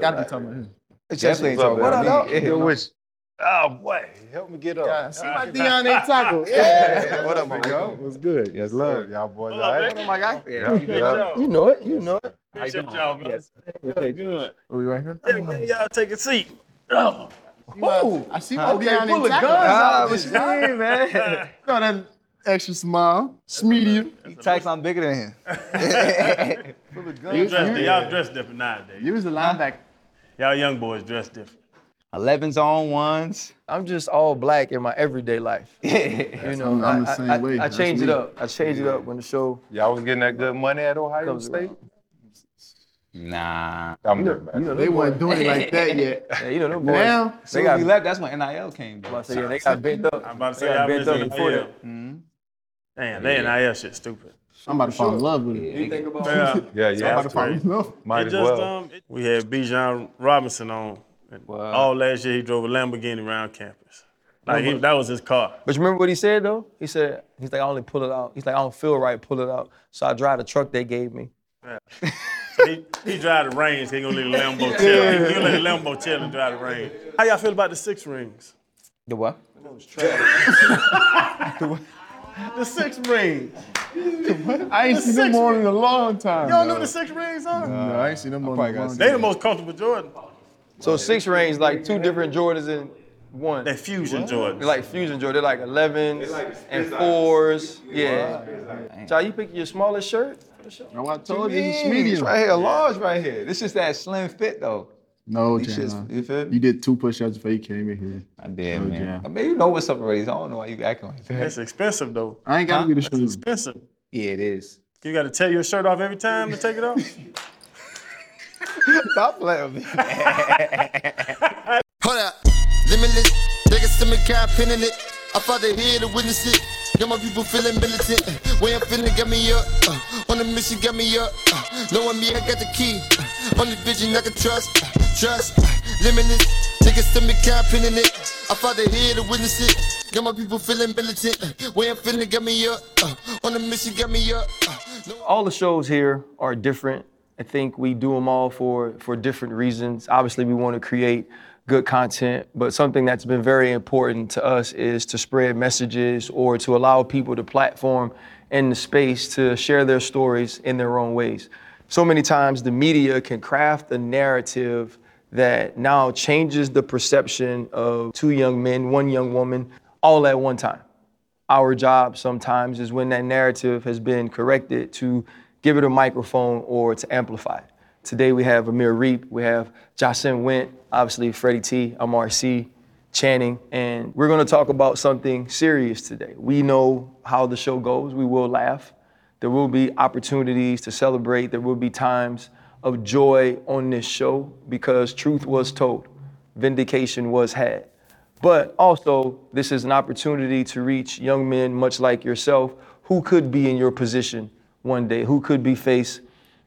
Gotta be talking about him. Definitely ain't talking What about up, me. dog? Yeah, Yo, which, oh boy, help me get up. Yeah, see my Deontay tackle. Yeah. What up, my guy? What's good? Yes, love y'all boys. All right? What up, my guy? Yeah, yeah. You know it. You know it. Appreciate y'all, man. Good. We right here. Yeah, man, y'all take a seat. Oh. Ooh, I see my Okay, Deontay full of tackle. guns Ah, out what you mean, man? Got that extra smile, medium. He types I'm bigger than him. Full of You guns. dress, y'all dress different nowadays. You was a linebacker. Y'all young boys dress different. 11s on ones. I'm just all black in my everyday life. You know, I'm- I'm the same I, way. I, I That's change it up. I change it up when the show Y'all was getting that good money at Ohio State? around. Nah. I'm You know, you know, They them wasn't doing it like that yet. Yeah, you know, them boys. Now, They they got got. we left. That's when NIL came. I Bro. say, yeah, they got bent up. I'm about to They say, got y'all bent up the before NIL. that. Mm-hmm. Damn, they NIL shit stupid. I'm about to fall in love with it. You think about Yeah. Yeah, I'm yeah. about to fall in love. Might It as well. um, it- we had Bijan Robinson on. and Wow. All last year, he drove a Lamborghini around campus. Like, he, that was his car. But you remember what he said though? He said he's like I only pull it out. He's like I don't feel right, pull it out. So I drive the truck they gave me. he, he drive the range. He gonna let the Lambo chill. He gonna let the Lambo chill and drive the range. How y'all feel about the six rings? The what? The six rings. I ain't seen them six on in a long time. You don't know though. the six rings, huh? No, I ain't seen them on in a long see They the most comfortable Jordan. So six range like two different Jordans in one. That fusion Jordan. They're like fusion Jordan. They're like 11s and fours. Yeah. Child, you pick your smallest shirt for the show? No, I told you, it's It's medium. right here, large right here. This is that slim fit though. No, These Jan. shits, you feel me? You did two push-ups before you came in here. I did, Oh, man. yeah. I mean, you know what's up already. So I don't know why you acting like that. That's expensive though. I ain't gotta be the That's shoes. expensive. Yeah, it is. You got to tear your shirt off every time to take it off. Stop playing with me. Hold up, limitless. Niggas to me car pinning it. I fought the here to witness it. Got my people feeling militant. Way I'm feeling got me up. Uh, on the mission got me up. Uh, knowing me, I got the key. Uh, only vision I can trust. Uh, trust. Uh, limitless. Niggas to me car pinning it. I the here to witness it. Got my people feeling militant. Way I'm feeling got me up. Uh, on the mission got me up. All the shows here are different. I think we do them all for for different reasons. Obviously, we want to create good content, but something that's been very important to us is to spread messages or to allow people to platform and the space to share their stories in their own ways. So many times the media can craft a narrative that now changes the perception of two young men, one young woman, all at one time our job sometimes is when that narrative has been corrected to give it a microphone or to amplify it. Today we have Amir Riep, we have Jahsen Wint, obviously Freddie T, MRC, Channing, and we're gonna talk about something serious today. We know how the show goes, we will laugh. There will be opportunities to celebrate, there will be times of joy on this show because truth was told, vindication was had. But also, this is an opportunity to reach young men, much like yourself, who could be in your position one day, who could be faced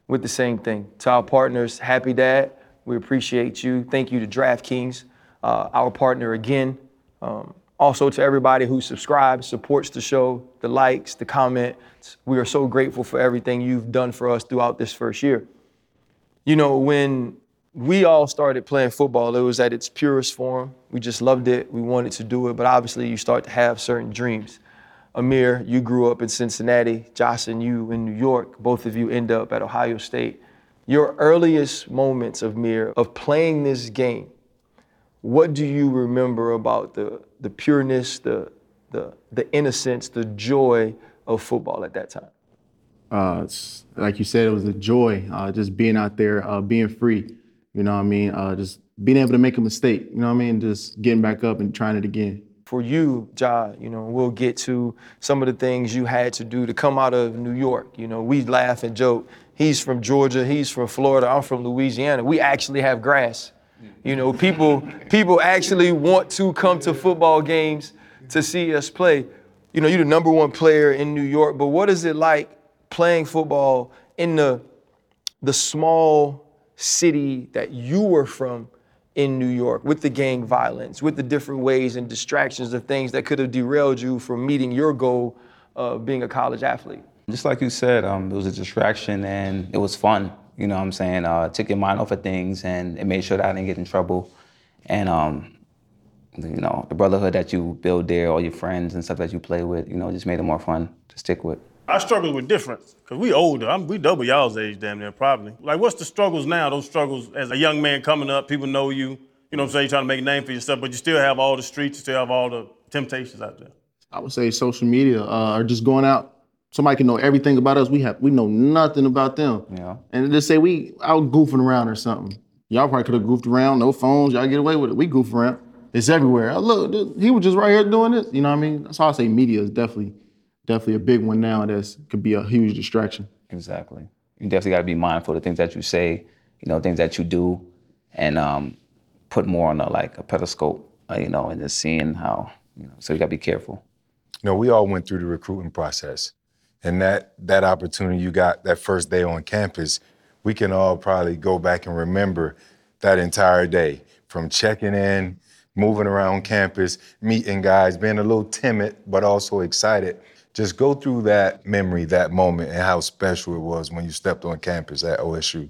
with the same thing. To our partners, Happy Dad, we appreciate you. Thank you to DraftKings, uh, our partner again. Um, also, to everybody who subscribes, supports the show, the likes, the comments. We are so grateful for everything you've done for us throughout this first year. You know, when we all started playing football, it was at its purest form. We just loved it. We wanted to do it, but obviously you start to have certain dreams. Amir, you grew up in Cincinnati. Jahsen and you in New York. Both of you end up at Ohio State. Your earliest moments of Mir of playing this game, what do you remember about the the pureness, the the the innocence, the joy of football at that time? uh, like you said, it was a joy uh, just being out there, uh, being free. You know what I mean? Uh, just being able to make a mistake. You know what I mean? Just getting back up and trying it again. For you, Ja, you know, we'll get to some of the things you had to do to come out of New York. You know, we laugh and joke. He's from Georgia, he's from Florida, I'm from Louisiana. We actually have grass. You know, people people actually want to come to football games to see us play. You know, you're the number one player in New York, but what is it like playing football in the the small city that you were from in New York with the gang violence, with the different ways and distractions of things that could have derailed you from meeting your goal of being a college athlete? Just like you said, um, it was a distraction and it was fun. You know what I'm saying? Uh, took your mind off of things and it made sure that I didn't get in trouble. And um, you know, the brotherhood that you build there, all your friends and stuff that you play with, you know, just made it more fun to stick with. Our struggles were different because we older. I'm, we double y'all's age, damn near, probably. Like, what's the struggles now? Those struggles as a young man coming up, people know you. You know what I'm saying? You're trying to make a name for yourself, but you still have all the streets, you still have all the temptations out there. I would say social media uh, or just going out. Somebody can know everything about us. We have we know nothing about them. Yeah. And just say we out goofing around or something. Y'all probably could have goofed around, no phones, y'all get away with it. We goof around. It's everywhere. Oh, look, th- he was just right here doing this. You know what I mean? That's how I say media is definitely, definitely a big one now. That's could be a huge distraction. Exactly. You definitely got to be mindful of the things that you say, you know, things that you do, and um, put more on a like a pedestal, uh, you know, and just seeing how, you know. So you got to be careful. You know, we all went through the recruiting process. And that that opportunity you got that first day on campus, we can all probably go back and remember that entire day from checking in, moving around campus, meeting guys, being a little timid, but also excited. Just go through that memory, that moment, and how special it was when you stepped on campus at OSU.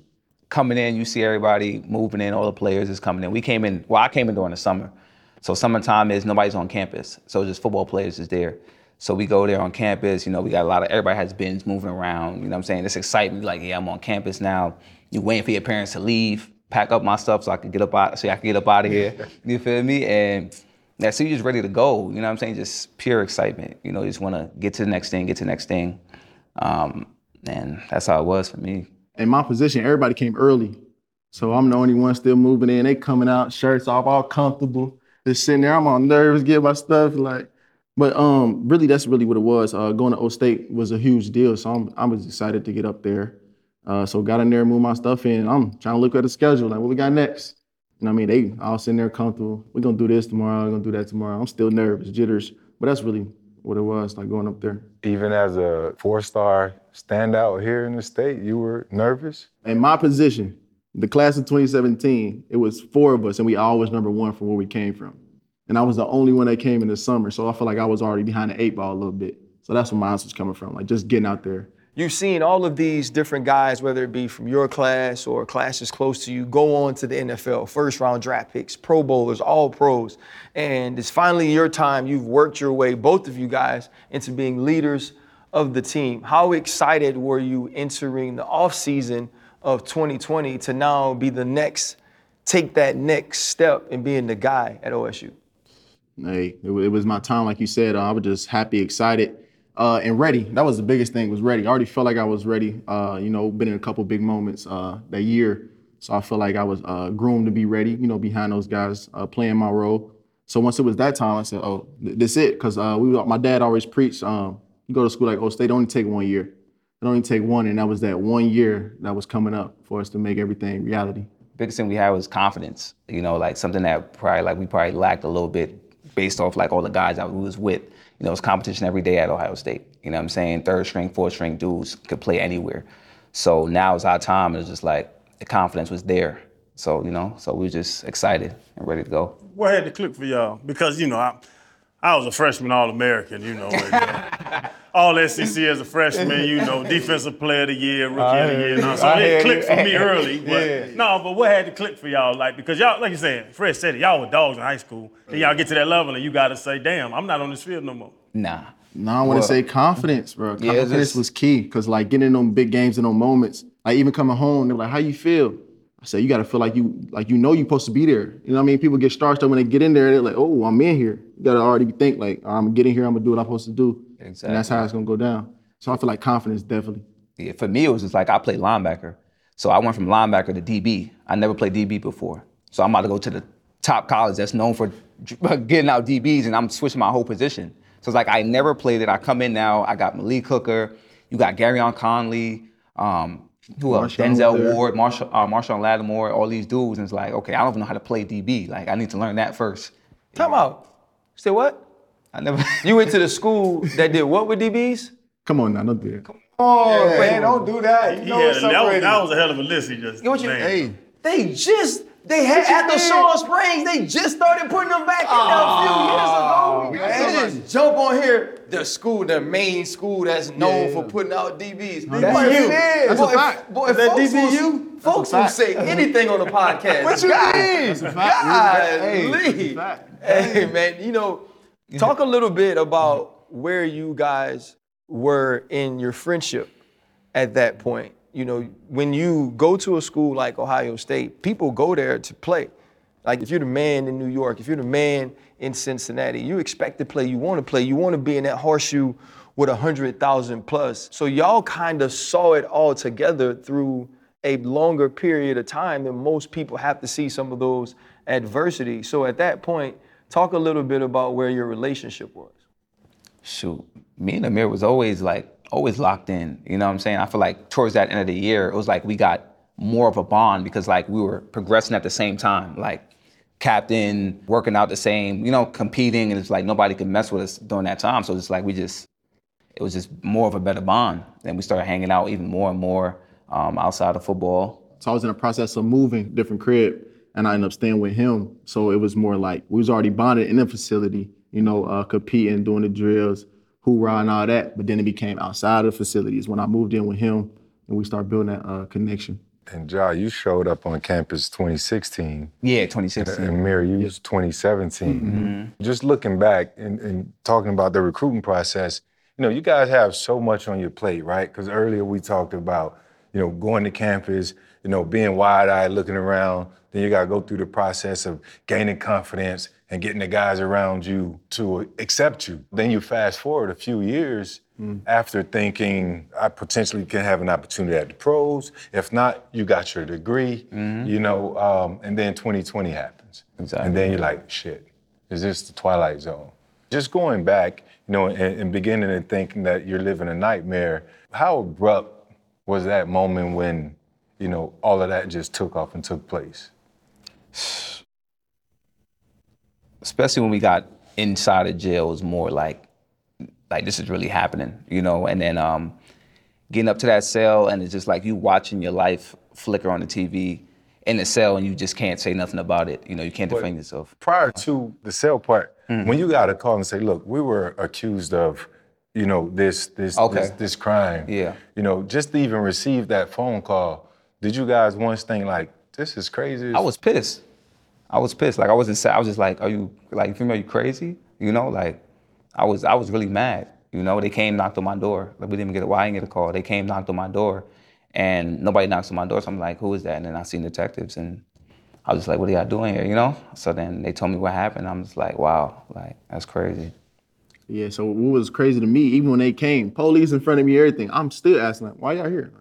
coming in, you see everybody moving in, all the players is coming in. We came in, well, I came in during the summer. So summertime is nobody's on campus. So just football players is there. So we go there on campus, you know, we got a lot of, everybody has bins moving around, you know what I'm saying? This excitement, like, yeah, I'm on campus now. You waiting for your parents to leave, pack up my stuff so I could get up out, so I could get up out of here. You feel me? And yeah, so you're just ready to go, you know what I'm saying? Just pure excitement. You know, you just want to get to the next thing, get to the next thing. Um, and that's how it was for me. In my position, everybody came early. So I'm the only one still moving in. They coming out, shirts off, all comfortable. Just sitting there, I'm on nerves, get my stuff like. But um, really, that's really what it was. Uh, going to O State was a huge deal, so I'm I was excited to get up there. Uh, so got in there, moved my stuff in. I'm trying to look at the schedule, like what we got next. You know I mean? They all sitting there comfortable. We're gonna do this tomorrow. We're gonna do that tomorrow. I'm still nervous, jitters, but that's really what it was, like going up there. Even as a four-star standout here in the state, you were nervous? In my position, the class of 2017, it was four of us, and we all was number one from where we came from. And I was the only one that came in the summer, so I feel like I was already behind the eight ball a little bit. So that's where my answer's coming from, like just getting out there. You've seen all of these different guys, whether it be from your class or classes close to you, go on to the NFL, first round draft picks, Pro Bowlers, all pros. And it's finally your time. You've worked your way, both of you guys, into being leaders of the team. How excited were you entering the offseason of 2020 to now be the next, take that next step in being the guy at OSU? Hey, it, was my time, like you said. I was just happy, excited, uh, and ready. That was the biggest thing. Was ready. I already felt like I was ready. Uh, you know, been in a couple big moments uh, that year, so I felt like I was uh, groomed to be ready. You know, behind those guys, uh, playing my role. So once it was that time, I said, "Oh, th- this it," because uh, we, my dad always preached. Um, you go to school like, "Oh, state only take one year. It only take one," and that was that one year that was coming up for us to make everything reality. biggest thing we had was confidence. You know, like something that probably like we probably lacked a little bit based off like all the guys that we was with. You know, it's competition every day at Ohio State. You know what I'm saying? Third string, fourth string dudes could play anywhere. So now is our time. It was just like the confidence was there. So, you know, so we were just excited and ready to go. What had to click for y'all? Because, you know, I, I was a freshman All American, you know. and, uh, all SEC as a freshman, you know, defensive player of the year, rookie of the year. No, so I it clicked you. for me early. But no, but what had to click for y'all? Like, because y'all, like you said, Fred said it, y'all were dogs in high school. Then y'all get to that level and you got to say, damn, I'm not on this field no more. Nah. No, I want Well- to say confidence, bro. Yeah, Confidence was key because like getting in them big games and those moments, like even coming home, they're like, "How you feel?" I said, "You got to feel like you like you know you're supposed to be there." You know what I mean? People get starstruck when they get in there. And they're like, "Oh, I'm in here." You got to already think like, "I'm getting here. I'm gonna do what I'm supposed to do," and that's how it's gonna go down. So I feel like confidence definitely. Yeah, for me, it was just like I played linebacker. So I went from linebacker to DB. I never played DB before. So I'm about to go to the top college that's known for getting out DBs, and I'm switching my whole position. So it's like I never played it. I come in now. I got Malik Hooker. You got Gareon Conley. Um, who else? Marshawn Denzel Ware. Ward, Marshall, uh, Marshon Lattimore, all these dudes. And it's like, okay, I don't even know how to play DB. Like I need to learn that first. Time out. Say what? I never. You went to the school that did what with DBs? Come on now, don't do that. Oh, man, don't do that. You He know had it's a, that, was, that was a hell of a list he just What you- Hey, They just They had at the Shaw Springs. They just started putting them back in there a few years ago. They just jump on here. The school, the main school that's known for putting out DBs. Boy, DBU. That's a boy, fact. boy, Is that folks will- DBU? Folks will say anything on the podcast. What you God, mean? That's a fact. Hey, that's a fact. Hey man, you know, talk a little bit about where you guys were in your friendship at that point. You know, when you go to a school like Ohio State, people go there to play. Like if you're the man in New York, if you're the man in Cincinnati, you expect to play, you want to play, you want to be in that horseshoe with a hundred thousand plus. So y'all kind of saw it all together through a longer period of time than most people have to see some of those adversity. So at that point, talk a little bit about where your relationship was. shoot, me and Amir was always like always locked in. You know what I'm saying? I feel like towards that end of the year, it was like we got more of a bond because like we were progressing at the same time. Like captain, working out the same, you know, competing, and it's like nobody could mess with us during that time. So it's like we just it was just more of a better bond. Then we started hanging out even more and more um, outside of football. So I was in the process of moving different crib, and I ended up staying with him. So it was more like we was already bonded in the facility, you know, uh, competing, doing the drills, hoorah and all that. But then it became outside of the facilities when I moved in with him, and we started building that uh, connection. And Ja, you showed up on campus 2016, Yeah, 2016. and Mir, you was 2017. Just looking back and, and talking about the recruiting process, you know, you guys have so much on your plate, right? Because earlier we talked about, you know, going to campus, you know, being wide-eyed, looking around. Then you got to go through the process of gaining confidence and getting the guys around you to accept you. Then you fast forward a few years after thinking I potentially can have an opportunity at the pros. If not, you got your degree, you know, um, and then 2020 happens. Exactly. And then you're like, shit, is this the twilight zone? Just going back, you know, and, and beginning and thinking that you're living a nightmare, how abrupt was that moment when, you know, all of that just took off and took place? especially when we got inside of jail, it was more like, like this is really happening, you know. And then um, getting up to that cell, and it's just like you watching your life flicker on the TV in the cell, and you just can't say nothing about it. You know, you can't defend yourself. Prior to the cell part, Mm-hmm. when you got a call and say, look, we were accused of, you know, this, this, Okay. this, this crime. Yeah. You know, just to even receive that phone call, did you guys once think like, this is crazy? I was pissed. I was pissed. Like I wasn't sad. I was just like, are you like you feel you crazy? You know, like I was I was really mad. You know, they came knocked on my door. Like we didn't even get a why I didn't get a call. They came knocked on my door, and nobody knocks on my door. So I'm like, who is that? And then I seen detectives, and I was just like, what are y'all doing here? You know? So then they told me what happened. I'm just like, wow, like that's crazy. Yeah, so what was crazy to me, even when they came, police in front of me, everything, I'm still asking, like, why y'all here?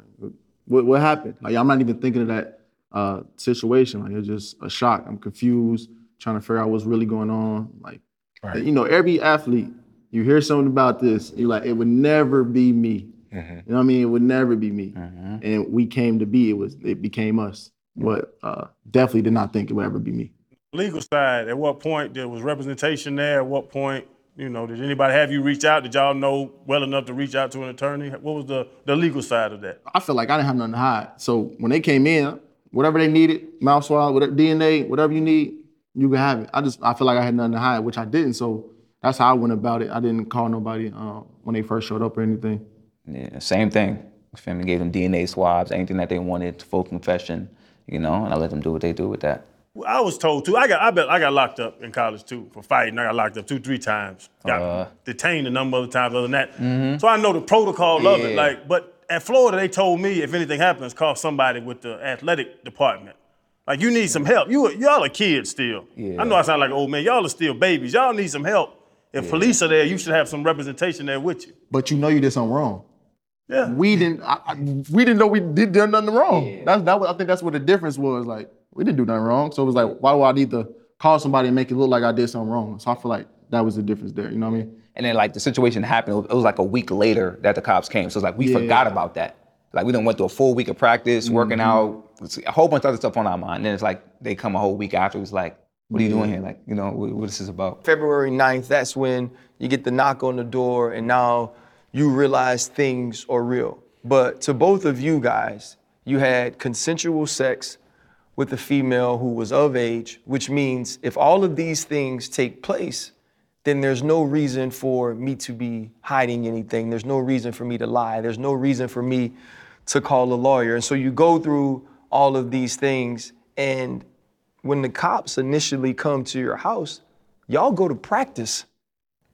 Like, what, what happened? Like, I'm not even thinking of that uh, situation. Like, it's just a shock. I'm confused, trying to figure out what's really going on. Like, Right. you know, every athlete, you hear something about this, you're like, it would never be me. You know what I mean? It would never be me. And we came to be, it was, it became us. But uh, definitely did not think it would ever be me. Legal side, at what point there was representation there? At what point, you know, did anybody have you reach out? Did y'all know well enough to reach out to an attorney? What was the, the legal side of that? I felt like I didn't have nothing to hide. So when they came in, whatever they needed, mouth swab, whatever DNA, whatever you need, you can have it. I just I feel like I had nothing to hide, which I didn't. So that's how I went about it. I didn't call nobody um, when they first showed up or anything. Yeah, same thing. Family? Gave them DNA swabs, anything that they wanted, full confession. You know, and I let them do what they do with that. I was told too. I got I bet I got locked up in college too for fighting. I got locked up two, three times. Got Uh. detained a number of times other than that. So I know the protocol of it. Like, but at Florida, they told me if anything happens, call somebody with the athletic department. Like you need some help. You y'all are kids still. Yeah. I know I sound like an old man. Y'all are still babies. Y'all need some help. If police are there, you should have some representation there with you. But you know you did something wrong. Yeah. We didn't. I, I, we didn't know we did done nothing wrong. That's that. Was, I think that's what the difference was. Like we didn't do nothing wrong. So it was like, why do I need to call somebody and make it look like I did something wrong? So I feel like that was the difference there. You know what I mean? And then like the situation happened, it was like a week later that the cops came. So it's like we Yeah. forgot about that. Like we done went through a full week of practice, working Mm-hmm. out, a whole bunch of other stuff on our mind. And then it's like they come a whole week after. It's like, what are you doing here? Like, you know, what, what this is about? February 9th, that's when you get the knock on the door and now you realize things are real. But to both of you guys, you had consensual sex with a female who was of age, which means if all of these things take place, then there's no reason for me to be hiding anything. There's no reason for me to lie. There's no reason for me to call a lawyer. And so you go through all of these things, and when the cops initially come to your house, y'all go to practice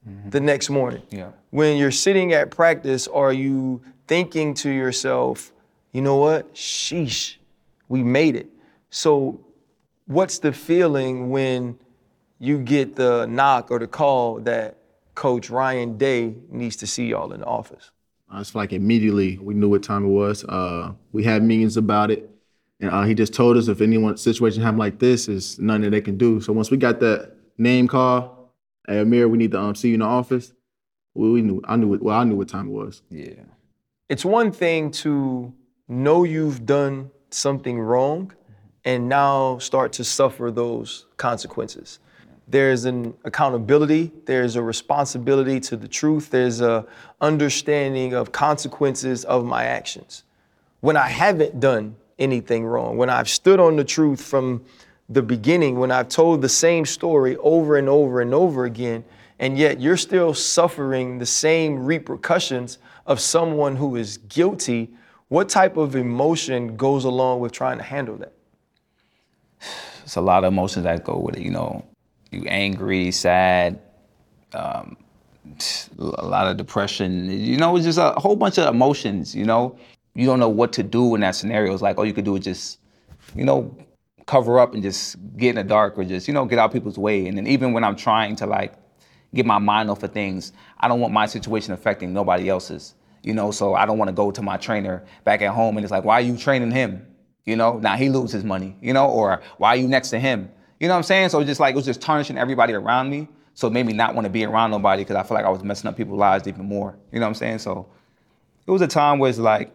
mm-hmm. the next morning. Yeah. When you're sitting at practice, are you thinking to yourself, you know what? Sheesh, we made it. So, what's the feeling when you get the knock or the call that Coach Ryan Day needs to see y'all in the office? Uh, It's like immediately we knew what time it was. Uh, we had meetings about it, and uh, he just told us if anyone situation happen like this, is nothing that they can do. So once we got that name call, hey Amir, we need to um, see you in the office. We, we knew. I knew. What, well, I knew what time it was. Yeah. It's one thing to know you've done something wrong and now start to suffer those consequences. There's an accountability, there's a responsibility to the truth, there's a understanding of consequences of my actions. When I haven't done anything wrong, when I've stood on the truth from the beginning, when I've told the same story over and over and over again, and yet you're still suffering the same repercussions of someone who is guilty, what type of emotion goes along with trying to handle that? It's a lot of emotions that go with it. You know, you angry, sad, um, a lot of depression. You know, it's just a whole bunch of emotions. You know, you don't know what to do in that scenario. It's like all you could do is just, you know, cover up and just get in the dark or just you know get out people's way. And then even when I'm trying to like get my mind off of things, I don't want my situation affecting nobody else's. You know, so I don't want to go to my trainer back at home and it's like, why are you training him? You know, now he loses money, you know, or why are you next to him? You know what I'm saying? So it's just like it was just tarnishing everybody around me. So it made me not want to be around nobody because I feel like I was messing up people's lives even more. You know what I'm saying? So it was a time where it's like,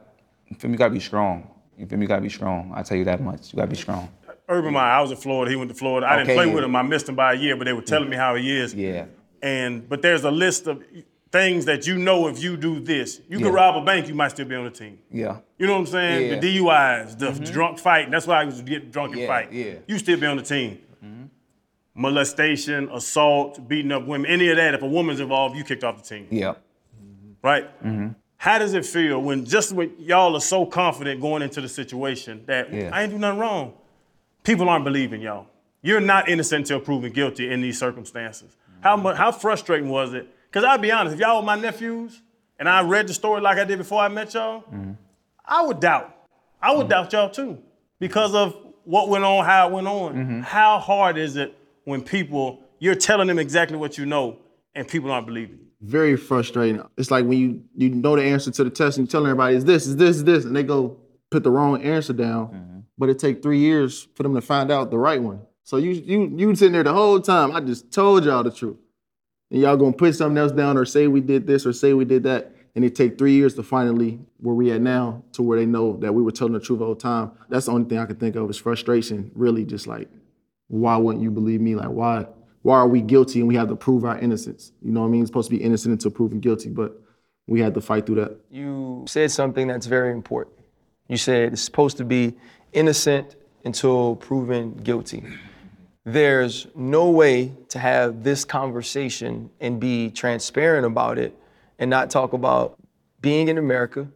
you feel me, you gotta be strong. You feel me, you gotta be strong. I tell you that much. You gotta be strong. Urban Meyer, I was in Florida. He went to Florida. I Okay, didn't play yeah. with him. I missed him by a year, but they were telling me how he is. Yeah. And but there's a list of things that you know if you do this, you could Yeah. rob a bank, you might still be on the team. Yeah. You know what I'm saying? Yeah. Mm-hmm. The DUIs, the drunk fighting. That's why I was getting drunk and Yeah, fight. yeah. You still be on the team. Mm-hmm. Molestation, assault, beating up women, any of that. If a woman's involved, you kicked off the team. Yeah. Right? Mm-hmm. How does it feel when just when y'all are so confident going into the situation that Yeah. I ain't do nothing wrong? People aren't believing y'all. You're not innocent until proven guilty in these circumstances. How much? How frustrating was it? Because I'll be honest, if y'all were my nephews and I read the story like I did before I met y'all, mm-hmm. I would doubt. I would mm-hmm. doubt y'all too because of what went on, how it went on. Mm-hmm. How hard is it when people you're telling them exactly what you know and people aren't believing you? Very frustrating. It's like when you you know the answer to the test and you telling everybody is this, is this, is this, and they go put the wrong answer down. But it take three years for them to find out the right one. So you you you sitting there the whole time. I just told y'all the truth. And y'all gonna put something else down or say we did this or say we did that. And it take three years to finally where we at now to where they know that we were telling the truth all the whole time. That's the only thing I can think of is frustration. Really just like, why wouldn't you believe me? Like why why are we guilty and we have to prove our innocence? You know what I mean? It's supposed to be innocent until proven guilty, but we had to fight through that. You said something that's very important. You said it's supposed to be innocent until proven guilty. There's no way to have this conversation and be transparent about it and not talk about being in America.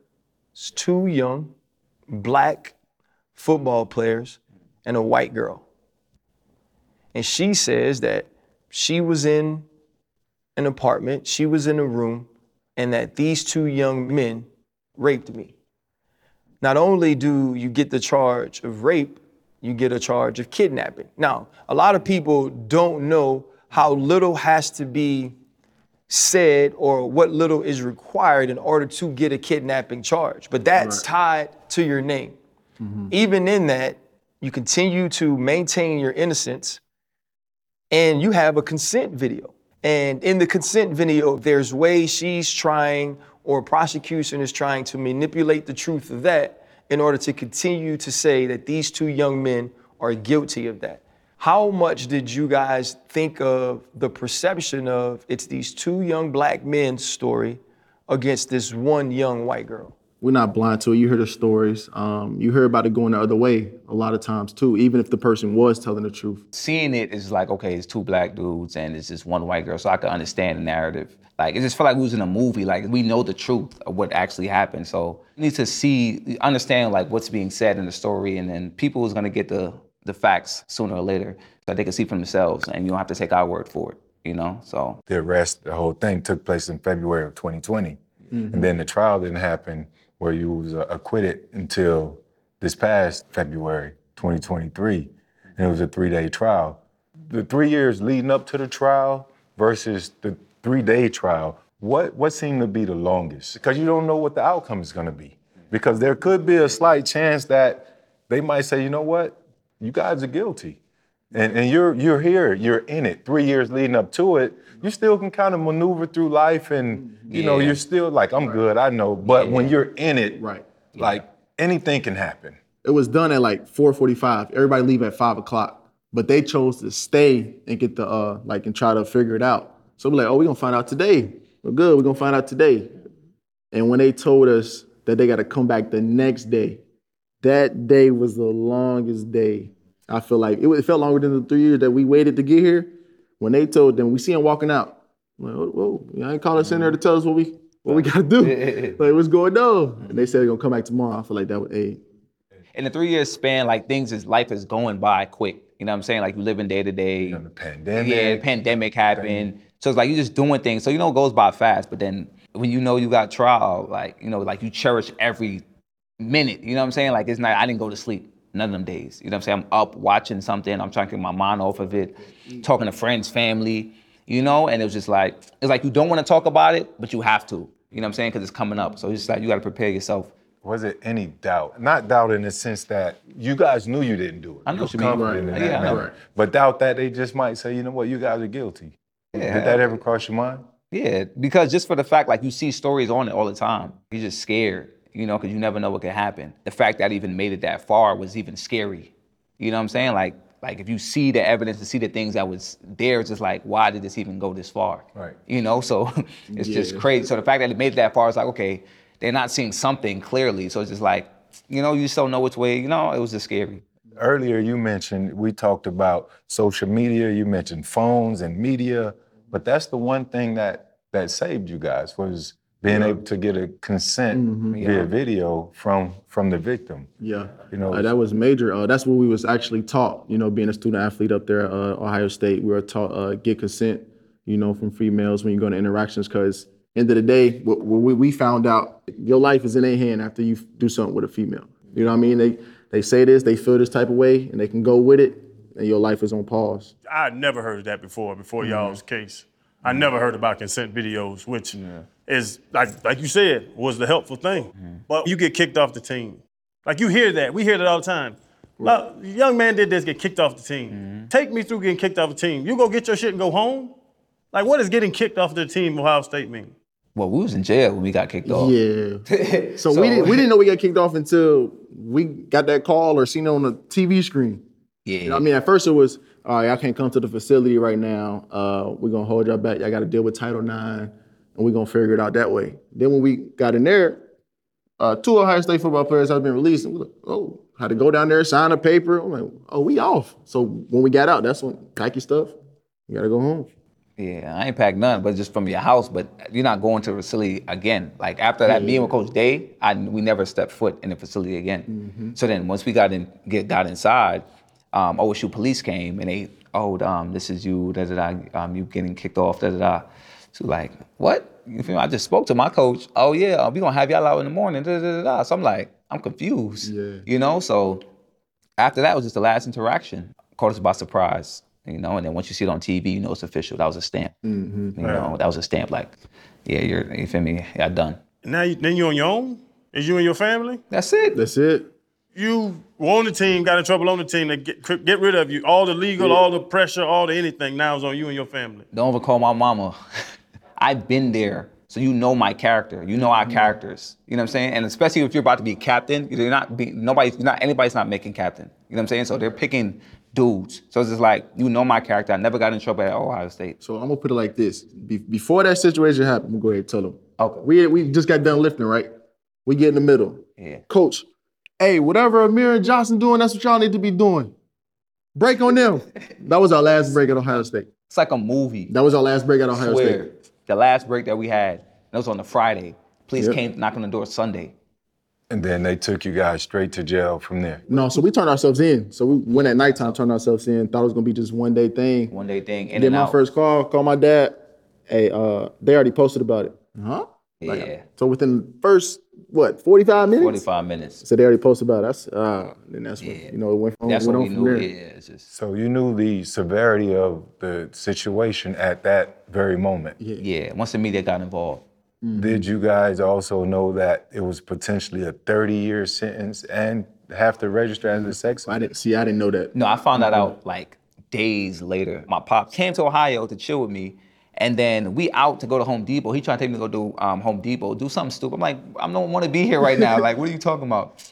It's two young black football players and a white girl. And she says that she was in an apartment, she was in a room, and that these two young men raped me. Not only do you get the charge of rape, you get a charge of kidnapping. Now, a lot of people don't know how little has to be said or what little is required in order to get a kidnapping charge, but that's tied to your name. Mm-hmm. Even in that, you continue to maintain your innocence and you have a consent video. And in the consent video, there's ways she's trying or prosecution is trying to manipulate the truth of that in order to continue to say that these two young men are guilty of that. How much did you guys think of the perception of it's these two young black men's story against this one young white girl? We're not blind to it. You hear the stories. Um, you hear about it going the other way a lot of times too, even if the person was telling the truth. seeing it is like, okay, it's two black dudes and it's just one white girl, so I can understand the narrative. Like it just felt like we was in a movie. Like we know the truth of what actually happened. So you need to see, understand like what's being said in the story, and then people is gonna get the the facts sooner or later, so they can see for themselves, and you don't have to take our word for it. You know, so The arrest, the whole thing took place in February of 2020. And then the trial didn't happen where you was uh, acquitted until this past February 2023. And it was a three-day trial. The three years leading up to the trial versus the three-day trial, what, what seemed to be the longest? Because you don't know what the outcome is gonna be. Because there could be a slight chance that they might say, you know what, you guys are guilty. And, and you're you're here, you're in it. Three years leading up to it, you still can kind of maneuver through life, and you know you're still like, I'm good, I know. But when you're in it, Right. like anything can happen. It was done at like 4:45. Everybody leave at five o'clock, but they chose to stay and get the uh like and try to figure it out. So we're like, oh, we're gonna find out today. We're good. We're gonna find out today. And when they told us that they got to come back the next day, that day was the longest day. I feel like it, it felt longer than the three years that we waited to get here. When they told them, we see him walking out. I'm like, whoa, whoa, y'all ain't call us in there to tell us what we what we gotta do. like, what's going on? And they said they're gonna come back tomorrow. I feel like that would aid. in the three years span, like things is life is going by quick. You know what I'm saying? Like you living day to day. The pandemic. Yeah, pandemic happened. So it's like you're just doing things. So you know it goes by fast, but then when you know you got trial, like, you know, like you cherish every minute. You know what I'm saying? Like it's not I didn't go to sleep none of them days. You know what I'm saying? I'm up watching something, I'm trying to get my mind off of it, talking to friends, family, you know, and it was just like it's like you don't want to talk about it, but you have to. You know what I'm saying? Because it's coming up. So it's just like you gotta prepare yourself. Was it any doubt? Not doubt in the sense that you guys knew you didn't do it. I know You what you mean. confident in that Yeah, matter. But doubt that they just might say, you know what, you guys are guilty. Yeah. Did that ever cross your mind? Yeah, because just for the fact, like you see stories on it all the time, you're just scared, you know, because you never know what could happen. The fact that I even made it that far was even scary. You know what I'm saying? Like, like if you see the evidence and see the things that was there, it's just like, why did this even go this far? Right. You know, so it's just crazy. So the fact that it made it that far is like, okay, they're not seeing something clearly. So it's just like, you know, you still know which way. You know, it was just scary. Earlier, you mentioned we talked about social media. You mentioned phones and media, but that's the one thing that that saved you guys was being able to get a consent via video from from the victim. Yeah, You know, Uh, that was major. Uh, that's what we was actually taught. You know, being a student athlete up there, at uh, Ohio State, we were taught uh, get consent. You know, from females when you go into interactions, because end of the day, what, what we, we found out, your life is in their hand after you do something with a female. You know what I mean? They they say this, they feel this type of way, and they can go with it, and your life is on pause. I never heard of that before, before Mm-hmm. y'all's case. I never heard about consent videos, which is like like you said, was the helpful thing. Mm-hmm. But you get kicked off the team. Like you hear that. We hear that all the time. Like, young man did this, get kicked off the team. Mm-hmm. Take me through getting kicked off the team. You go get your shit and go home? Like what does getting kicked off the team Ohio State mean? Well, we was in jail when we got kicked off. Yeah. So, we didn't we didn't know we got kicked off until we got that call or seen it on the TV screen. Yeah. You know I mean, at first it was, all right, I can't come to the facility right now. Uh, we're gonna hold y'all back. Y'all got to deal with Title IX, and we're gonna figure it out that way. Then when we got in there, uh, two Ohio State football players have been released. And we're like, oh, had to go down there, sign a paper. I'm like, oh, we off. So when we got out, that's when pack your stuff. You gotta go home. Yeah, I ain't packed none, but just from your house. But you're not going to the facility again. Like after that meeting with Coach Day, I we never stepped foot in the facility again. So then once we got in, get got inside, um, OSU police came and they, oh, um, this is you, da da da, um, you getting kicked off, da da da. So like, what? You feel me? I just spoke to my coach. Oh yeah, uh, we gonna have y'all out in the morning, da da da da. So I'm like, I'm confused. Yeah. You know, so after that was just the last interaction. Caught us by surprise, you know. And then once you see it on TV, you know it's official. That was a stamp. mm-hmm. You know, that was a stamp. Like, yeah, you're. You feel me? Yeah, done. Now you, then you're on your own? Is you and your family? That's it. That's it. You were on the team, got in trouble on the team, they get, get rid of you. All the legal, all the pressure, all the anything now is on you and your family. Don't ever call my mama. I've been there, so you know my character. You know our mm-hmm. characters. You know what I'm saying? And especially if you're about to be captain, you're not be nobody. You're not anybody's not making captain. You know what I'm saying? So they're picking dudes. So it's just like you know my character. I never got in trouble at Ohio State. So I'm gonna put it like this: Be- before that situation happened, we'll go ahead and tell them. Okay. We we just got done lifting, right? We get in the middle. Yeah. Coach, hey, whatever Amir and Jahsen doing, that's what y'all need to be doing. Break on them. that was our last break at Ohio State. It's like a movie. That was our last break at Ohio swear. State. The last break that we had, that was on the Friday. Police Yep. came knocking on the door Sunday. And then they took you guys straight to jail from there. No, so we turned ourselves in. So we went at nighttime, turned ourselves in, thought it was gonna be just one day thing. One day thing, in Get and my out. first call, Called my dad. Hey, uh, they already posted about it. Huh? yeah, So within the first what, 45 minutes? 45 minutes. So they already posted about us. That's uh then that's when Yeah. you know it went from That's went what on we from knew. there. Yeah, it's just So you knew the severity of the situation at that very moment. yeah. Once the media got involved, Did you guys also know that it was potentially a 30 year sentence and have to register as a sex I didn't see I didn't know that. No, I found that out like days later. My pops came to Ohio to chill with me, and then we out to go to Home Depot. He trying to take me to go do um, Home Depot, do something stupid. I'm like, I don't want to be here right now. like, what are you talking about?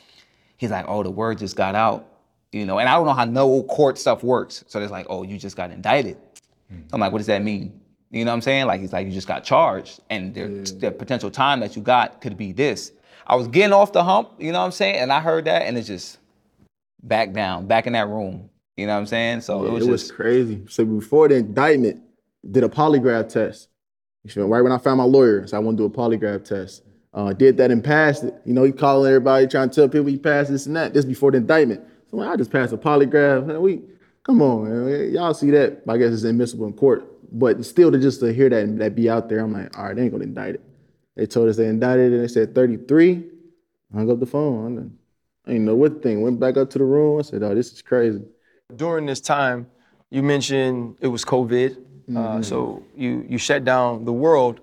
He's like, oh, the word just got out, you know. And I don't know how no court stuff works. So it's like, oh, you just got indicted. I'm like, what does that mean? You know what I'm saying? Like, he's like, you just got charged, and there, the potential time that you got could be this. I was getting off the hump, you know what I'm saying? And I heard that, and it's just back down, back in that room. You know what I'm saying? So it was it just was crazy. So before the indictment, did a polygraph test. Right when I found my lawyer, so I want to do a polygraph test. Uh, did that and passed it. You know, he calling everybody, trying to tell people he passed this and that. This before the indictment. So I just passed a polygraph. Man, we come on, man. y'all see that? I guess it's admissible in court. But still, to just to hear that that be out there, I'm like, all right, they ain't gonna indict it. They told us they indicted it, and they said 33. Hung up the phone. I didn't know what thing. Went back up to the room. I said, oh, this is crazy. during this time, you mentioned it was COVID, uh, mm-hmm. so you you shut down the world,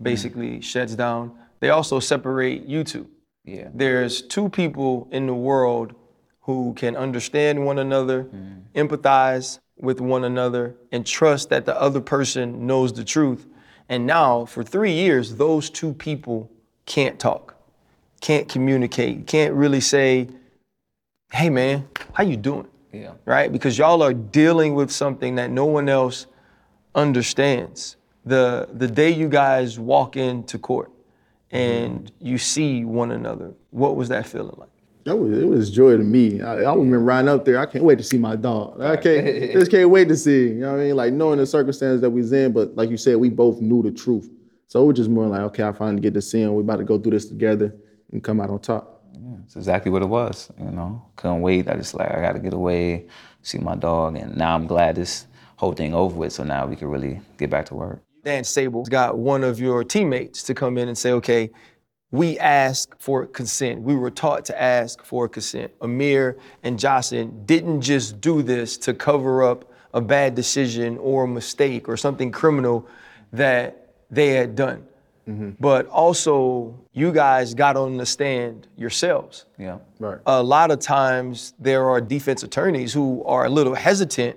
basically mm-hmm. shuts down. They also separate you two. yeah. There's two people in the world who can understand one another, mm-hmm. empathize with one another, and trust that the other person knows the truth. And now, for three years, those two people can't talk, can't communicate, can't really say, "Hey, man, how you doing?" Yeah. right? Because y'all are dealing with something that no one else understands. The the day you guys walk into court and mm-hmm. you see one another, what was that feeling like? That was it was joy to me. I, I remember riding up there. I can't wait to see my dog. I can't just can't wait to see. You know what I mean? Like knowing the circumstances that we was in, but like you said, we both knew the truth. So it was just more like, okay, I finally get to see him. We about to go through this together and come out on top. Yeah, it's exactly what it was. You know, couldn't wait. I just like I got to get away, see my dog, and now I'm glad this whole thing over with. So now we can really get back to work. Dan Sable got one of your teammates to come in and say, okay, we ask for consent. We were taught to ask for consent. Amir and Jahsen didn't just do this to cover up a bad decision or a mistake or something criminal that they had done. Mm-hmm. But also, you guys got on the stand yourselves Yeah. Right. a lot of times there are defense attorneys who are a little hesitant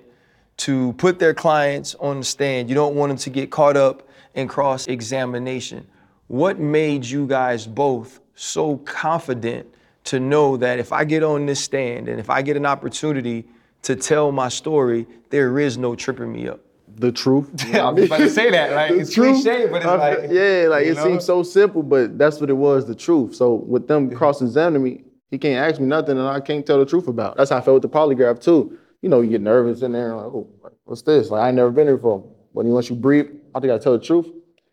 to put their clients on the stand. You don't want them to get caught up in cross examination. What made you guys both so confident to know that if I get on this stand and if I get an opportunity to tell my story, there is no tripping me up? The truth. I was about to say that. Like The it's cliche, but it's I- like yeah, like it know? seems so simple, but that's what it was, the truth. So with them cross-examining me, he can't ask me nothing and I can't tell the truth about. That's how I felt with the polygraph too. You know, you get nervous in there, like, oh, what's this? Like I ain't never been here before. But once you breathe, I think I tell the truth.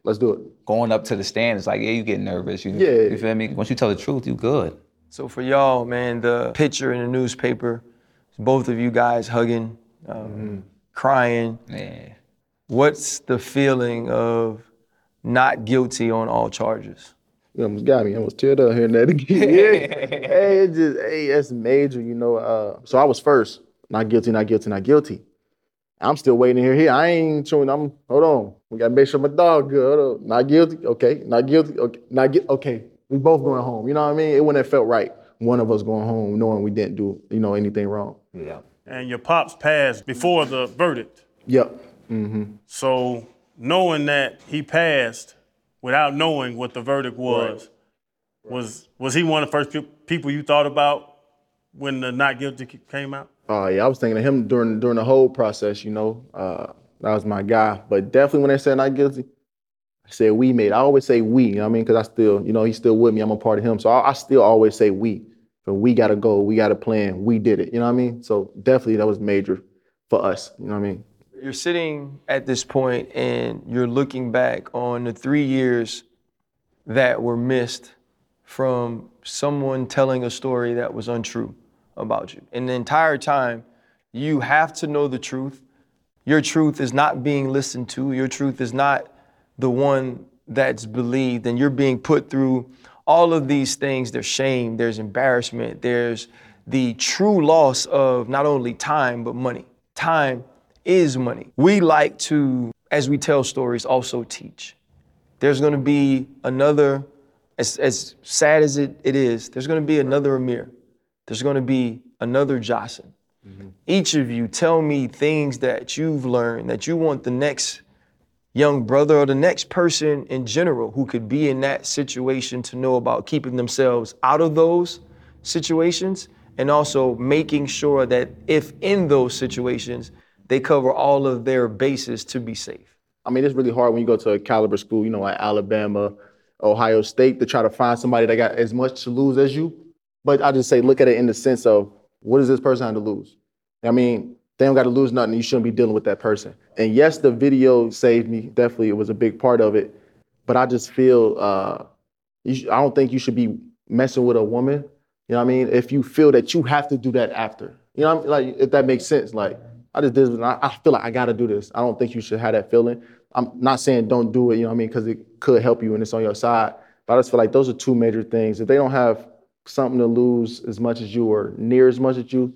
Let's do it. going up to the stand. It's like yeah, you get nervous. You, Yeah. You feel me? Once you tell the truth, you good. So for y'all, man, the picture in the newspaper, both of you guys hugging, um, crying. Yeah. What's the feeling of not guilty on all charges? You almost got me. I almost teared up hearing that again. yeah. Hey, it just hey, that's major, you know. Uh, so I was first. Not guilty, not guilty, not guilty. I'm still waiting here. Here, I ain't showing. I'm hold on. We gotta make sure my dog good. Hold on. Not guilty. Okay. Not guilty. Okay. Not guilty. Okay. We both going home. You know what I mean? It wouldn't have felt right. One of us going home knowing we didn't do you know anything wrong. Yeah. And your pops passed before the verdict. Yep. Mm-hmm. So knowing that he passed without knowing what the verdict was, was was he one of the first pe- people you thought about when the not guilty came out? Oh yeah, I was thinking of him during during the whole process. You know, uh, that was my guy. But definitely when they said not guilty, I said we made. I always say we. You know what I mean? Because I still, you know, he's still with me. I'm a part of him. So I, I still always say we. But we got a goal. We got a plan. We did it. You know what I mean? So definitely that was major for us. You know what I mean? You're sitting at this point and you're looking back on the three years that were missed from someone telling a story that was untrue about you. And the entire time, you have to know the truth. Your truth is not being listened to. Your truth is not the one that's believed. And you're being put through all of these things. There's shame, there's embarrassment, there's the true loss of not only time, but money. Time is money. We like to, as we tell stories, also teach. There's gonna be another, as, as sad as it, it is, there's gonna be another Amir. There's gonna be another Jahsen. Mm-hmm. Each of you tell me things that you've learned that you want the next young brother or the next person in general who could be in that situation to know about keeping themselves out of those situations and also making sure that if in those situations, they cover all of their bases to be safe. I mean, it's really hard when you go to a caliber school, you know, like Alabama, Ohio State, to try to find somebody that got as much to lose as you. But I just say, look at it in the sense of what does this person have to lose? I mean, they don't got to lose nothing. You shouldn't be dealing with that person. And yes, the video saved me. Definitely, it was a big part of it. But I just feel uh, sh- I don't think you should be messing with a woman. You know what I mean? If you feel that you have to do that after, you know, I mean? like if that makes sense. Like I just did. I, I feel like I got to do this. I don't think you should have that feeling. I'm not saying don't do it. You know what I mean? Because it could help you and it's on your side. But I just feel like those are two major things. If they don't have something to lose as much as you or near as much as you,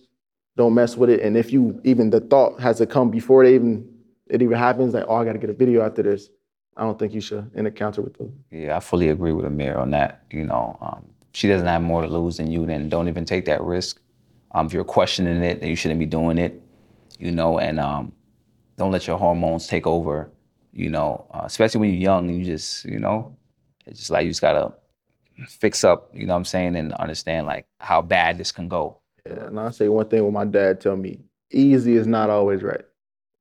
don't mess with it. And if you even the thought has to come before it even it even happens, like, oh, I gotta get a video after this. I don't think you should encounter with them. Yeah, I fully agree with Amir on that. You know, um, she doesn't have more to lose than you, then don't even take that risk. Um, if you're questioning it, then you shouldn't be doing it. You know, and um, don't let your hormones take over. You know, uh, especially when you're young, you just, you know, it's just like you just gotta fix up. You know what I'm saying, and understand like how bad this can go. Yeah, and I say one thing what my dad tell me: easy is not always right.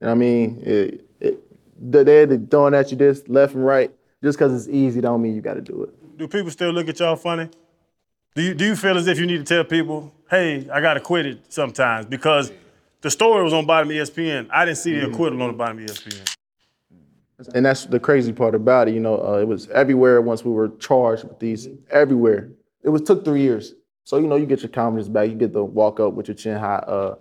You know what I mean? It, it, they're throwing at you this left and right. Just because it's easy, don't mean you got to do it. Do people still look at y'all funny? Do you, do you feel as if you need to tell people, hey, I got to quit it sometimes? Because the story was on bottom of ESPN. I didn't see the mm. acquittal on the bottom of ESPN. And that's the crazy part about it. You know, uh, it was everywhere once we were charged with these. Everywhere. It was took three years. So you know, you get your confidence back. You get the walk up with your chin high. Uh,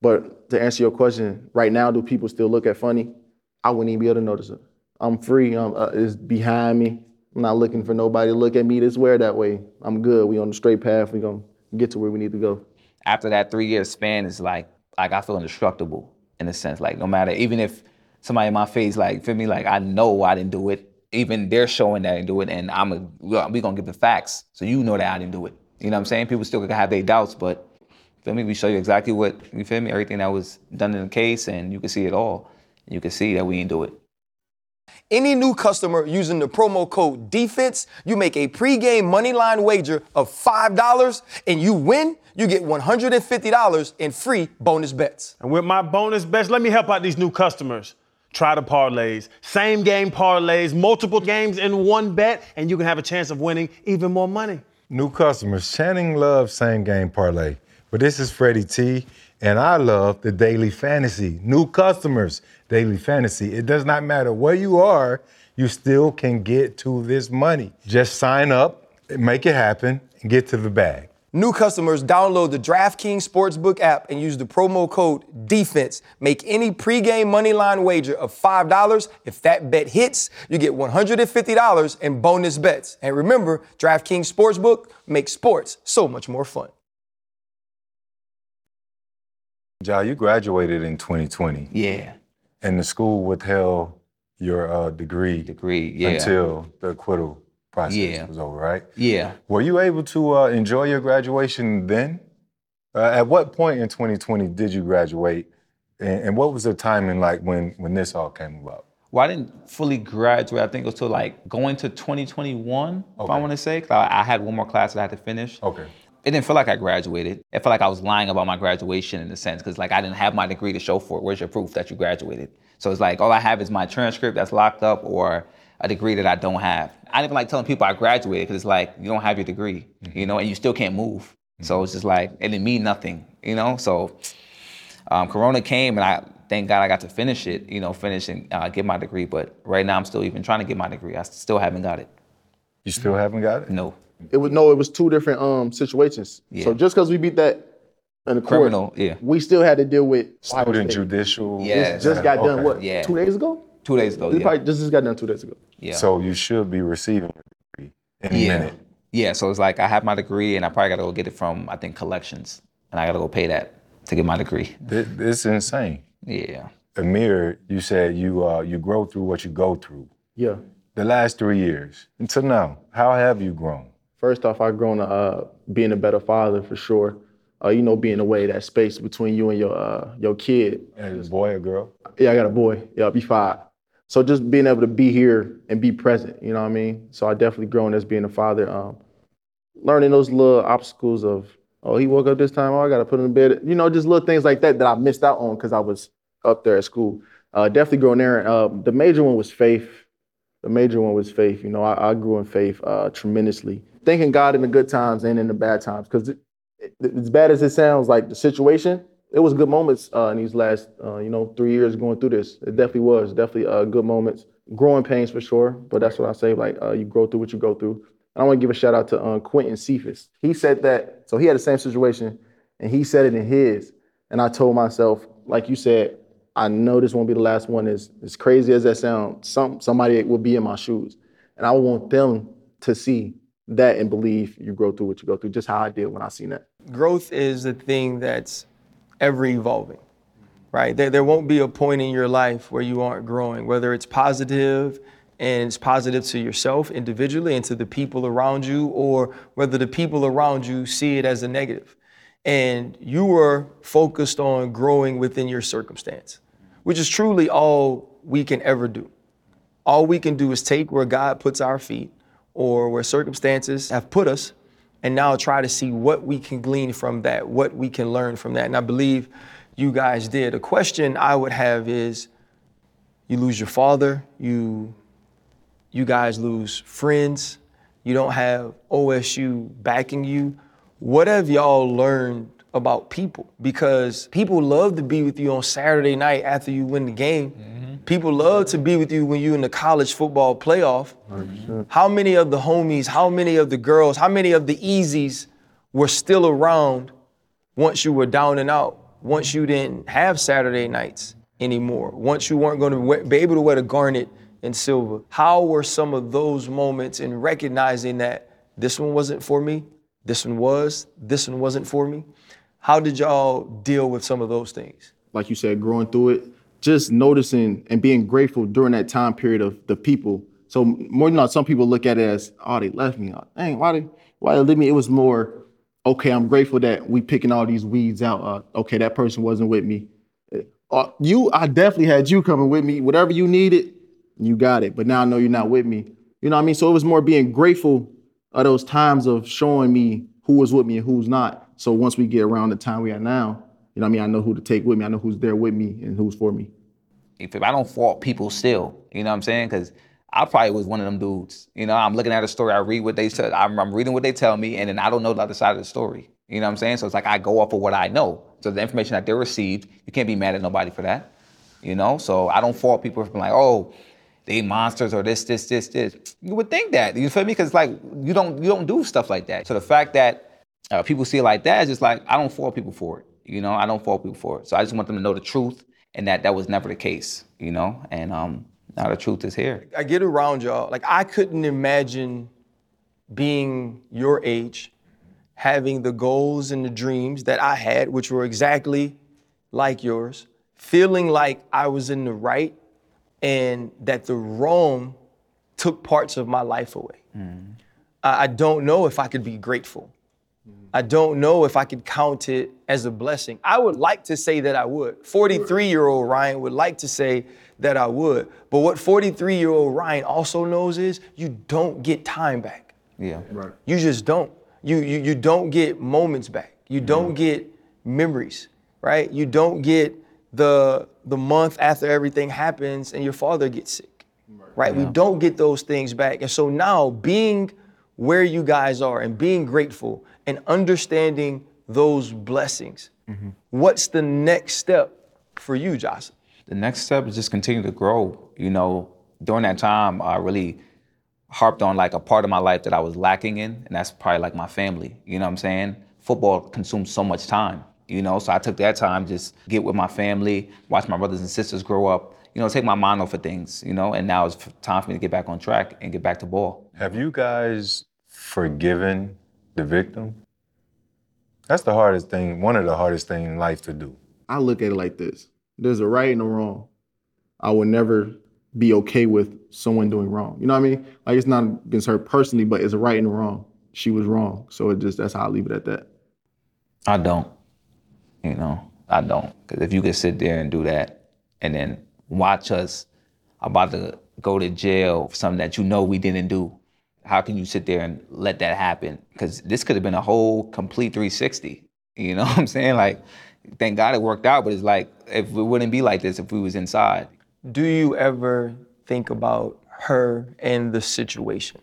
but to answer your question, right now, do people still look at funny? I wouldn't even be able to notice it. I'm free. I'm, uh, it's behind me. I'm not looking for nobody to look at me way or that way. I'm good. We on the straight path. We gonna get to where we need to go. after that three year span is like like I feel indestructible in a sense. Like no matter even if somebody in my face like feel me like I know I didn't do it. Even they're showing that I didn't do it, and I'm a, we gonna give the facts, so you know that I didn't do it. You know what I'm saying? People still can have their doubts, but feel me? We show you exactly what you feel me, everything that was done in the case, and you can see it all. You can see that we didn't do it. Any new customer using the promo code DEFENSE, you make a pregame money line wager of $5 and you win, you get $150 in free bonus bets. And with my bonus bets, let me help out these new customers. Try the parlays, same game parlays, multiple games in one bet, and you can have a chance of winning even more money. New customers, Channing loves same game parlay. But this is Freddie T, and I love the daily fantasy. New customers, daily fantasy. It does not matter where you are, you still can get to this money. Just sign up, make it happen, and get to the bag. New customers download the DraftKings Sportsbook app and use the promo code DEFENSE. Make any pregame money line wager of $5. If that bet hits, you get $150 in bonus bets. And remember, DraftKings Sportsbook makes sports so much more fun. Ja, you graduated in 2020, Yeah, and the school withheld your uh, degree, degree. Yeah, until the acquittal process Yeah. was over, right? yeah. Were you able to uh, enjoy your graduation then? Uh, at what point in 2020 did you graduate, and, and what was the timing like when when this all came about? Well, I didn't fully graduate. I think it was till like going to 2021, if I want to say. 'cause I, I had one more class that I had to finish. Okay. it didn't feel like I graduated. It felt like I was lying about my graduation in a sense, because like I didn't have my degree to show for it. Where's your proof that you graduated? So it's like all I have is my transcript that's locked up or a degree that I don't have. I didn't even like telling people I graduated because it's like you don't have your degree, you know, and you still can't move. So it's just like it didn't mean nothing, you know. So um, Corona came and I thank God I got to finish it, you know, finish and uh, get my degree. But right now I'm still even trying to get my degree. I still haven't got it. You still haven't got it? No. It was no, it was two different um situations. Yeah. So just because we beat that in the court, Criminal, yeah. we still had to deal with Ohio Student State. judicial. Yeah. Just got done Okay. what? Yeah. Two days ago. Two days ago. We Yeah. probably just, just got done two days ago. yeah. So you should be receiving your degree in a yeah. minute. Yeah. So it's like I have my degree and I probably gotta go get it from I think collections. And I gotta go pay that to get my degree. This, this is insane. Yeah. Amir, you said you uh, you grow through what you go through. Yeah. The last three years until now, how have you grown? First off, I've grown uh, being a better father for sure. Uh, you know, being away that space between you and your uh, your kid. As a boy or girl? Yeah, I got a boy. Yeah, I'll be five. So just being able to be here and be present, you know what I mean? So I definitely grown as being a father. Um, learning those little obstacles of, oh, he woke up this time, oh, I gotta put him in bed. You know, just little things like that that I missed out on because I was up there at school. Uh, definitely growing there. Uh, the major one was faith. The major one was faith. You know, I, I grew in faith uh, tremendously. Thanking God in the good times and in the bad times. Because as bad as it sounds, like the situation, it was good moments uh, in these last, uh, you know, three years going through this. It definitely was. Definitely uh, good moments. Growing pains for sure. But that's what I say. Like uh, you grow through what you go through. And I want to give a shout out to uh, Quintez Cephus. He said that. So he had the same situation, and he said it in his. And I told myself, like you said, I know this won't be the last one. As as crazy as that sounds, some somebody will be in my shoes, and I want them to see that and believe you grow through what you go through. Just how I did when I seen that. growth is the thing that's ever evolving, right? There, there won't be a point in your life where you aren't growing, whether it's positive and it's positive to yourself individually and to the people around you, or whether the people around you see it as a negative. And you were focused on growing within your circumstance, which is truly all we can ever do. All we can do is take where God puts our feet or where circumstances have put us and now try to see what we can glean from that, what we can learn from that. And I believe you guys did. A question I would have is you lose your father, you you guys lose friends, you don't have OSU backing you. What have y'all learned about people? Because people love to be with you on Saturday night after you win the game. Mm-hmm. People love to be with you when you're in the college football playoff. How many of the homies, how many of the girls, how many of the easies were still around once you were down and out, once you didn't have Saturday nights anymore, once you weren't going to be able to wear the garnet and silver? How were some of those moments in recognizing that this one wasn't for me, this one was, this one wasn't for me? How did y'all deal with some of those things? like you said, growing through it, just noticing and being grateful during that time period of the people. So more than not, some people look at it as, oh, they left me. Oh, Dang, why they why they leave me? It was more, okay, I'm grateful that we picking all these weeds out. Uh, okay, that person wasn't with me. Uh, you, I definitely had you coming with me. Whatever you needed, you got it. But now I know you're not with me. You know what I mean? So it was more being grateful of those times of showing me who was with me and who's not. So once we get around the time we are now, you know what I mean? I know who to take with me. I know who's there with me and who's for me. if I don't fault people still, you know what I'm saying? Because I probably was one of them dudes. You know, I'm looking at a story, I read what they said, I'm, I'm reading what they tell me, and then I don't know the other side of the story. You know what I'm saying? So it's like I go off of what I know. So the information that they received, you can't be mad at nobody for that. You know, so I don't fault people for like, oh, they monsters or this, this, this, this. You would think that. You feel me? Because like you don't you don't do stuff like that. So the fact that uh, people see it like that is just like I don't fault people for it. You know, I don't fault people for it. So I just want them to know the truth and that that was never the case. You know, and um, now the truth is here. I get around y'all. Like I couldn't imagine being your age, having the goals and the dreams that I had, which were exactly like yours, feeling like I was in the right and that the wrong took parts of my life away. I, I don't know if I could be grateful. I don't know if I could count it as a blessing. I would like to say that I would. 43 year old Ryan would like to say that I would. But what 43 year old Ryan also knows is you don't get time back. Yeah. Right. You just don't. You, you, you don't get moments back. You don't get memories, right? You don't get the, the month after everything happens and your father gets sick, right? We don't get those things back. And so now being where you guys are and being grateful and understanding those blessings, mm-hmm. what's the next step for you, Jahsen? the next step is just continue to grow. You know, during that time, I really harped on like a part of my life that I was lacking in, and that's probably like my family. You know what I'm saying? Football consumes so much time. You know, so I took that time just get with my family, watch my brothers and sisters grow up. You know, take my mind off of things. You know, and now it's time for me to get back on track and get back to ball. Have you guys forgiven the victim? That's the hardest thing, one of the hardest things in life to do. I look at it like this: there's a right and a wrong. I would never be okay with someone doing wrong. You know what I mean? Like it's not against her personally, but it's a right and a wrong. She was wrong, so it just that's how I leave it at that. I don't. You know, I don't. Because if you could sit there and do that and then watch us about to go to jail for something that you know we didn't do, how can you sit there and let that happen? Because this could have been a whole complete 360. You know what I'm saying? Like, thank God it worked out, but it's like, if it wouldn't be like this if we was inside. Do you ever think about her and the situation?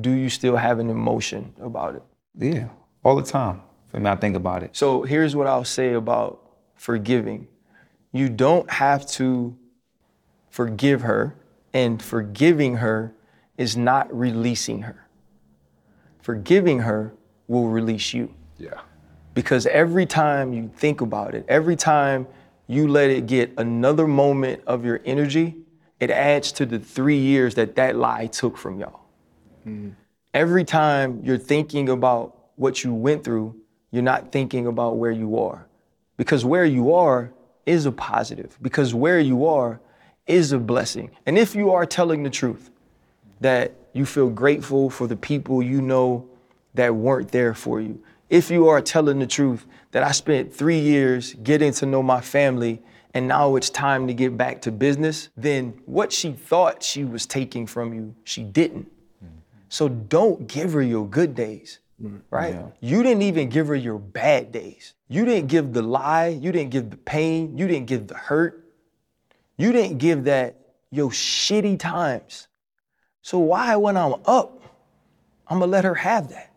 Do you still have an emotion about it? Yeah, all the time. I mean, I think about it. So here's what I'll say about forgiving. You don't have to forgive her, and forgiving her is not releasing her. Forgiving her will release you. Yeah. Because every time you think about it, every time you let it get another moment of your energy, it adds to the three years that that lie took from y'all. Mm. Every time you're thinking about what you went through, you're not thinking about where you are. Because where you are is a positive, because where you are is a blessing. And if you are telling the truth, that you feel grateful for the people you know that weren't there for you. If you are telling the truth that I spent three years getting to know my family and now it's time to get back to business, then what she thought she was taking from you, she didn't. So don't give her your good days, mm, right? You didn't even give her your bad days. You didn't give the lie, you didn't give the pain, you didn't give the hurt, you didn't give that your shitty times. So why, when I'm up, I'm gonna let her have that?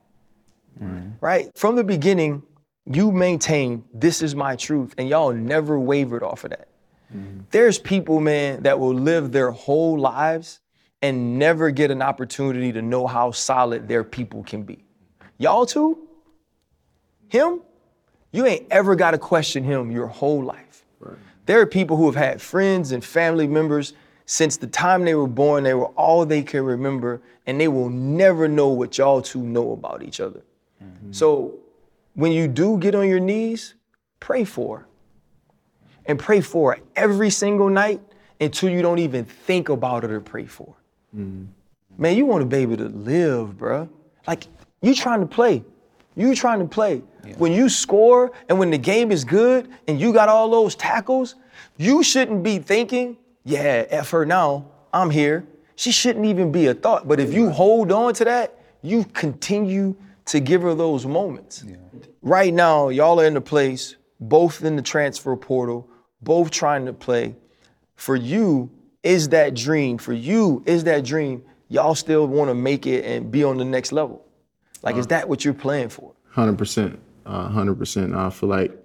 Mm-hmm. Right? From the beginning, you maintained this is my truth, and y'all never wavered off of that. Mm-hmm. There's people, man, that will live their whole lives and never get an opportunity to know how solid their people can be. Y'all too? Him? You ain't ever got to question him your whole life. There are people who have had friends and family members since the time they were born, they were all they can remember, and they will never know what y'all two know about each other. Mm-hmm. So when you do get on your knees, pray for her. And pray for her every single night until you don't even think about it to pray for. her. Mm-hmm. Man, you want a baby to live, bruh. Like, you trying to play. You trying to play. When you score and when the game is good and you got all those tackles, you shouldn't be thinking, yeah, F her now, I'm here. She shouldn't even be a thought. But if you hold on to that, you continue to give her those moments. Right now, y'all are in the place, both in the transfer portal, both trying to play. For you, is that dream? For you, is that dream? Y'all still want to make it and be on the next level? Like, is uh, that what you're playing for? Hundred percent, uh, hundred percent. I feel like,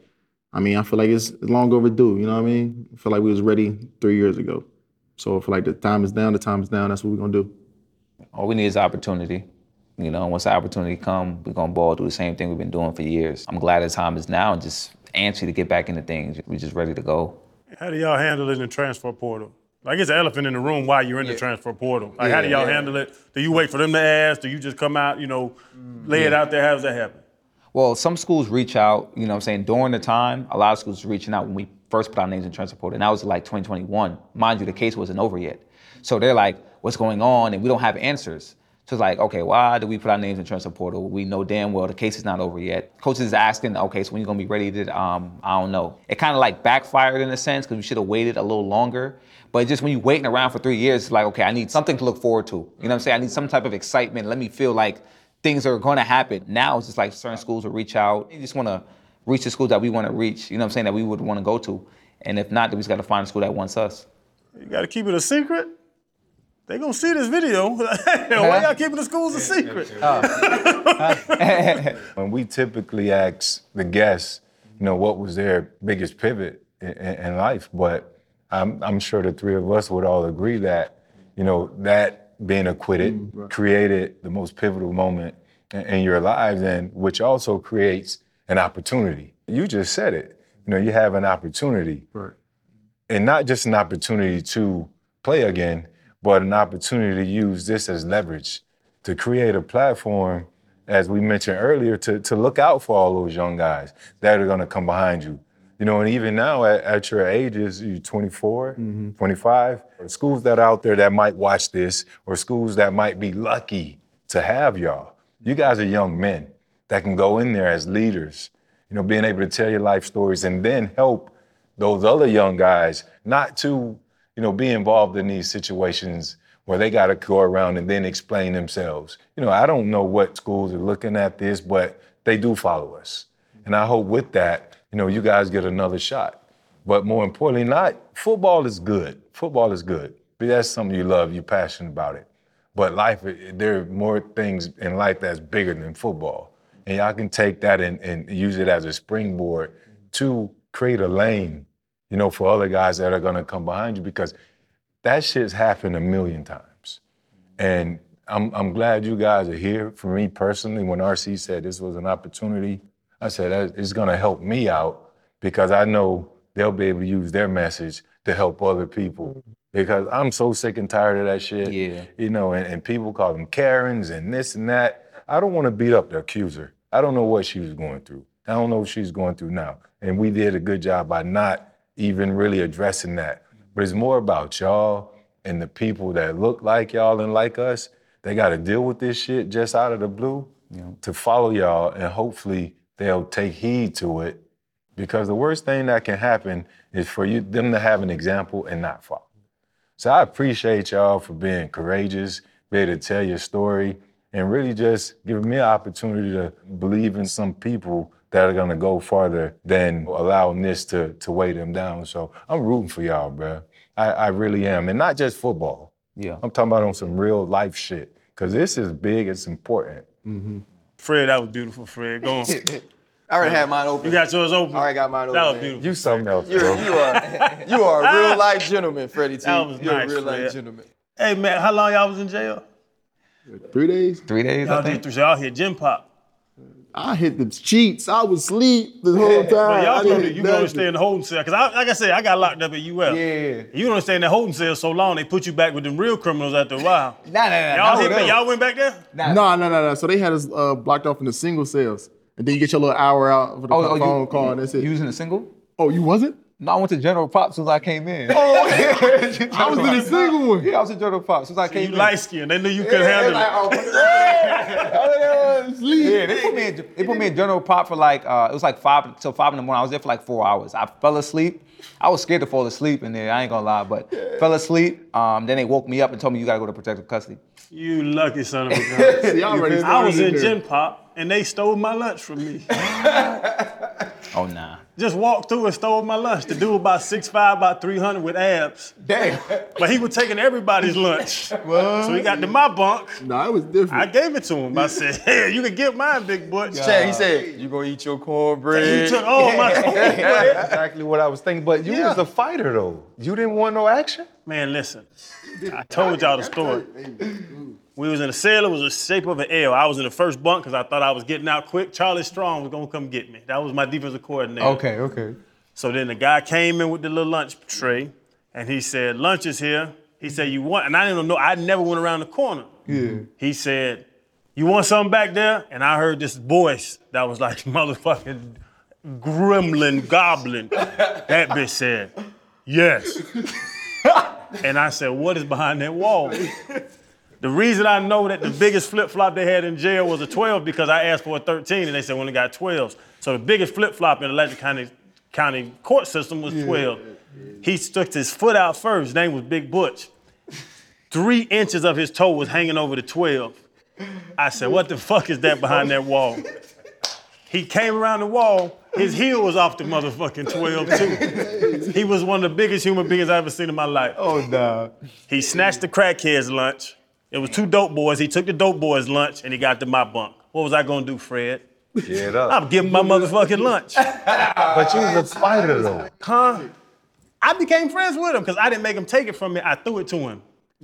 I mean, I feel like it's long overdue. You know what I mean? I feel like we was ready three years ago. So I feel like the time is down. The time is down. That's what we're gonna do. All we need is opportunity. You know, once the opportunity come, we're gonna ball do the same thing we've been doing for years. I'm glad the time is now and just antsy to get back into things. We're just ready to go. How do y'all handle it in the transfer portal? Like it's an elephant in the room while you're in the transfer portal. Like how do y'all handle it? Do you wait for them to ask? Do you just come out, you know, lay it out there? How does that happen? Well, some schools reach out, you know what I'm saying, during the time, a lot of schools reaching out when we first put our names in transfer portal, and that was like 2021. Mind you, the case wasn't over yet. So they're like, what's going on? And we don't have answers. So it's like, okay, why do we put our names in transfer portal? We know damn well the case is not over yet. Coaches is asking, okay, so when you gonna be ready to, um, I don't know. It kind of like backfired in a sense because we should have waited a little longer. But just when you're waiting around for three years, it's like, okay, I need something to look forward to. You know what I'm saying? I need some type of excitement. Let me feel like things are going to happen. Now it's just like certain schools will reach out. You just want to reach the schools that we want to reach. You know what I'm saying? That we would want to go to. And if not, then we just got to find a school that wants us. You got to keep it a secret. They gonna see this video. Why y'all keeping the schools a secret? When we typically ask the guests, you know, what was their biggest pivot in, in life, but I'm, I'm sure the three of us would all agree that, you know, that being acquitted mm, created the most pivotal moment in, in your lives, and which also creates an opportunity. You just said it. You know, you have an opportunity, Right. and not just an opportunity to play again, but an opportunity to use this as leverage to create a platform, as we mentioned earlier, to, to look out for all those young guys that are going to come behind you. You know, and even now at, at your ages, you're 24, mm-hmm. 25, schools that are out there that might watch this, or schools that might be lucky to have y'all. You guys are young men that can go in there as leaders, you know, being able to tell your life stories and then help those other young guys not to, you know, be involved in these situations where they got to go around and then explain themselves. You know, I don't know what schools are looking at this, but they do follow us. And I hope with that, you know, you guys get another shot. But more importantly, not football is good. Football is good. But that's something you love, you're passionate about it. But life, eh, there are more things in life that's bigger than football. And y'all can take that and, and use it as a springboard to create a lane, you know, for other guys that are gonna come behind you because that shit's happened a million times. And I'm, I'm glad you guys are here. For me personally, when RC said this was an opportunity, I said "That- it's gonna help me out because I know they'll be able to use their message to help other people. Mm. Because I'm so sick and tired of that shit. Yeah. You know, and, and people call them Karens and this and that. I don't want to beat up the accuser. I don't know what she was going through. I don't know what she's going through now. And we did a good job by not even really addressing that. But it's more about y'all and the people that look like y'all and like us. They got to deal with this shit just out of the blue to follow y'all, and hopefully they'll take heed to it. Because the worst thing that can happen is for you them to have an example and not follow. So I appreciate y'all for being courageous, be able to tell your story, and really just giving me an opportunity to believe in some people that are gonna go farther than allowing this to, to weigh them down. So I'm rooting for y'all, bro. I, I really am. And not just football. Yeah. I'm talking about on some real life shit. Cause this is big, it's important. Mm-hmm. Fred, that was beautiful, Fred. Go on. I already had mine open. You got yours open. I already got mine open. That was beautiful. You something else, You're, bro. you are you are a real life gentleman, Freddie T. That was You're nice, a real Fred. life gentleman. Hey man, how long y'all was in jail? Three days. Three days, Y'all I did think. three. So y'all hit gym pop. I hit the cheats. I was asleep the whole time. But y'all didn't know you don't nothing. stay in the holding cell. Cause I, like I said, I got locked up at UF. Yeah. You don't stay in that holding cell so long, they put you back with them real criminals after a while. Nah, nah, nah. Y'all, hit, no. y'all went back there? No, no, no, no. So they had us uh, blocked off in the single cells, and then you get your little hour out for the Oh, oh, phone you, call, and that's it. You using a single? oh, you wasn't? No, I went to General Pop as soon as I came in. Oh, I was in a single one. Yeah, I was in General Pop as soon as I came You in. light skinned. They knew you couldn't handle it. Yeah, they put me in, they put me in General Pop for like uh, it was like five till five in the morning. I was there for like four hours. I fell asleep. I was scared to fall asleep in there. I ain't gonna lie, but fell asleep. Um, then they woke me up and told me you gotta go to protective custody. You lucky son of a gun. See, I already I was in there. gym pop and they stole my lunch from me. Oh nah. Just walked through and stole my lunch. The dude about 6'5", about 300 with abs. Damn. But he was taking everybody's lunch. So he got to my bunk. Nah, it was different. I gave it to him. I said, hey, you can get mine, big butch. Chad, he said, you gonna eat your cornbread. He took all my cornbread. That's exactly what I was thinking. But you was a fighter though. You didn't want no action? Man, listen. I told y'all the story. We was in a cell. It was the shape of an L. I was in the first bunk because I thought I was getting out quick. Charlie Strong was gonna come get me. That was my defensive coordinator. Okay, okay. So then the guy came in with the little lunch tray, and he said, "Lunch is here." He said, "You want?" And I didn't know. I never went around the corner. Yeah. He said, "You want something back there?" And I heard this voice that was like motherfucking gremlin, goblin. That bitch said, "Yes." and I said, "What is behind that wall?" The reason I know that the biggest flip flop they had in jail was a 12 because I asked for a 13 and they said we only got 12s. So the biggest flip flop in the County County court system was 12. He stuck his foot out first. His name was Big Butch. Three inches of his toe was hanging over the 12. I said, what the fuck is that behind that wall? He came around the wall, his heel was off the motherfucking 12 too. He was one of the biggest human beings I ever seen in my life. Oh no. He snatched the crackhead's lunch. It was two dope boys. He took the dope boy's lunch and he got to my bunk. What was I gonna do, Fred? Get up. I'm giving my motherfucking lunch. But you was a fighter though. Huh? I became friends with him because I didn't make him take it from me. I threw it to him.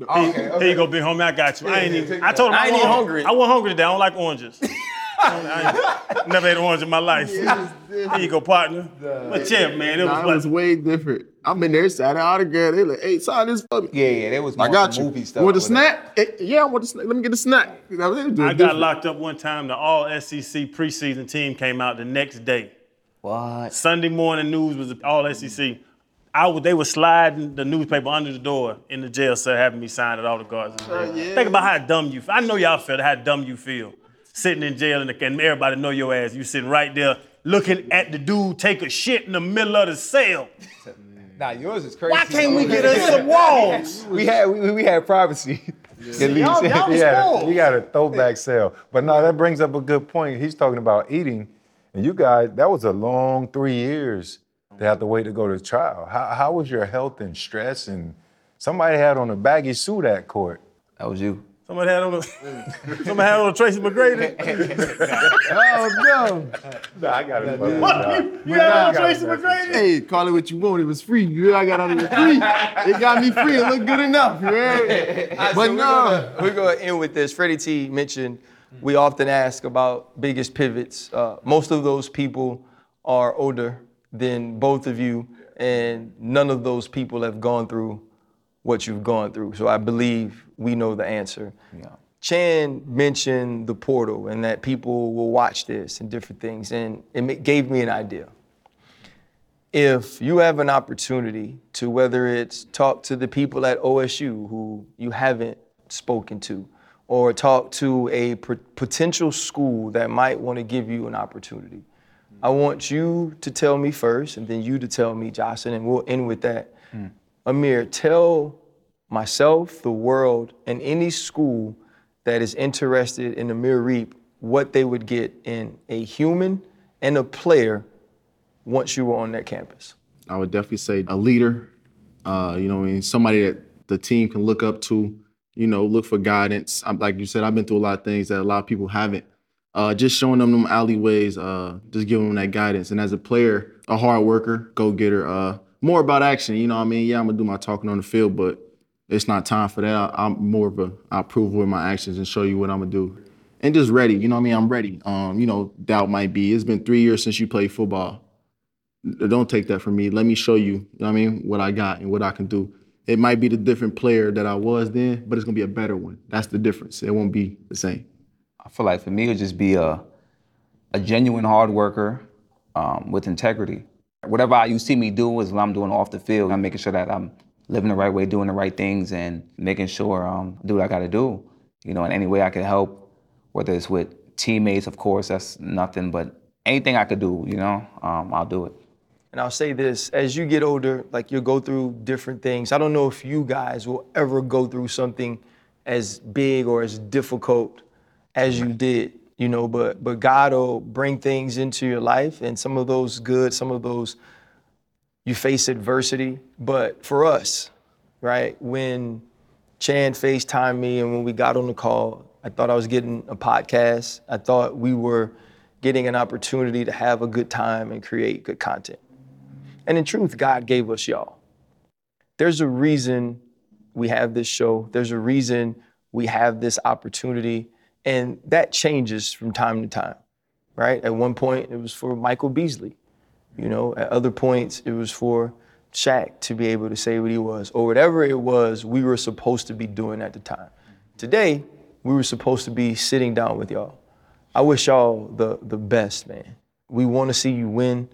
Oh, here, here you go, big homie. I got you. I ain't even. I told him I, I ain't even hungry. hungry. I wasn't hungry today. I don't like oranges. I never ate an orange in my life. Here you go, partner. But yeah, man, it was Nah, it like was way different. I'm in there, signing autograph. They like, hey, sign this for me. Yeah, yeah, that was I more got you. movie stuff. Want a with snack? Eh, yeah, I want a snack. Let me get a snack. You know, they do I got locked up one time. The All SEC preseason team came out the next day. What? Sunday morning news was All SEC. I would, they were sliding the newspaper under the door in the jail cell, having me sign it. All the guards. in jail. Think about how dumb you. feel. I know y'all feel how dumb you feel, sitting in jail and, and everybody know your ass. You sitting right there looking at the dude take a shit in the middle of the cell. Nah, yours is crazy. Why can't we get us some walls? We had we, we had privacy. At least. Y'all, y'all was Yeah, spoiled. you got a throwback sale. But no, that brings up a good point. He's talking about eating, and you guys, that was a long three years to have to wait to go to trial. How, how was your health and stress? And somebody had on a baggy suit at court. That was you. Somebody had on a somebody had on a Tracy McGrady. Oh, no. Nah, I got it. What? You had on a Tracy McGrady? Hey, call it what you want. It was free. You I got out of it free. It got me free. It looked good enough. You heard? But So no. gonna- We're going to end with this. Freddie T mentioned we often ask about biggest pivots. Uh, most of those people are older than both of you, and none of those people have gone through what you've gone through. So I believe we know the answer. Chan mentioned the portal and that people will watch this and different things, and it gave me an idea if you have an opportunity to whether it's talk to the people at OSU who you haven't spoken to or talk to a potential school that might want to give you an opportunity. I want you to tell me first and then you to tell me, Jahsen, and we'll end with that. Hmm. Amir, tell myself, the world, and any school that is interested in Amir Riep what they would get in a human and a player once you were on that campus? I would definitely say a leader. Uh, you know, I mean, somebody that the team can look up to. You know, look for guidance. I'm, like you said, I've been through a lot of things that a lot of people haven't. Uh, just showing them them alleyways, uh, just giving them that guidance. And as a player, a hard worker, go getter. Uh, more about action. You know, what I mean, yeah, I'm gonna do my talking on the field, but it's not time for that. I, I'm more of a I prove with my actions and show you what I'm gonna do. And just ready. You know, what I mean, I'm ready. Um, you know, doubt might be. It's been three years since you played football don't take that from me. Let me show you, you know what I mean, what I got and what I can do. It might be the different player that I was then, but it's gonna be a better one. That's the difference. It won't be the same. I feel like for me, it would just be a, a genuine hard worker um, with integrity. Whatever you see me do is what I'm doing off the field. I'm making sure that I'm living the right way, doing the right things, and making sure um, I do what I got to do. You know, in any way I can help, whether it's with teammates, of course, that's nothing, but anything I could do, you know, um, I'll do it. And I'll say this as you get older, like you'll go through different things. I don't know if you guys will ever go through something as big or as difficult as you did, you know, but but God will bring things into your life and some of those good, some of those you face adversity. But for us, right, when Chan FaceTimed me and when we got on the call, I thought I was getting a podcast. I thought we were getting an opportunity to have a good time and create good content. And in truth, God gave us y'all. There's a reason we have this show. There's a reason we have this opportunity. And that changes from time to time, right? At one point, it was for Michael Beasley. You know, at other points, it was for Shaq to be able to say what he was, or whatever it was we were supposed to be doing at the time. Today, we were supposed to be sitting down with y'all. I wish y'all the, the best, man. We want to see you win.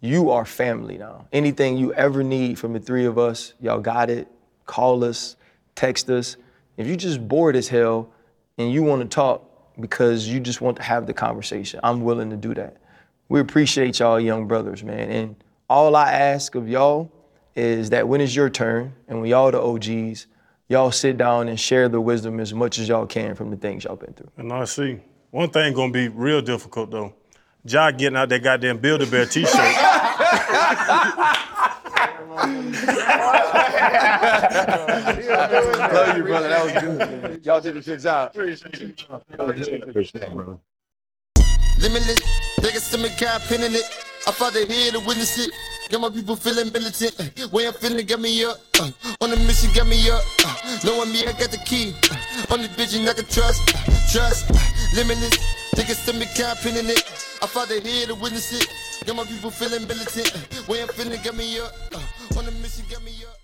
You are family now. Anything you ever need from the three of us, y'all got it. Call us, text us. If you just bored as hell and you want to talk because you just want to have the conversation, I'm willing to do that. We appreciate y'all, young brothers, man. And all I ask of y'all is that when it's your turn and when y'all the OGs, y'all sit down and share the wisdom as much as y'all can from the things y'all been through. And I see. One thing gonna be real difficult though. Ja getting out that goddamn Build a Bear t-shirt. Love you, brother. That was good. Y'all did a good job. Limitless, they can still make a pin in it. I fought the here to witness it. Got my people feeling militant. Way I'm feeling, got me up. Uh, on the mission, got me up. Uh, knowing me, I got the key. Uh, on the vision, I can trust. Uh, trust. Uh, limitless, they can a pin in it. I fought the here to witness it. Got my people feeling militant. Way I'm feeling, got me up. Uh, on the mission, got me up.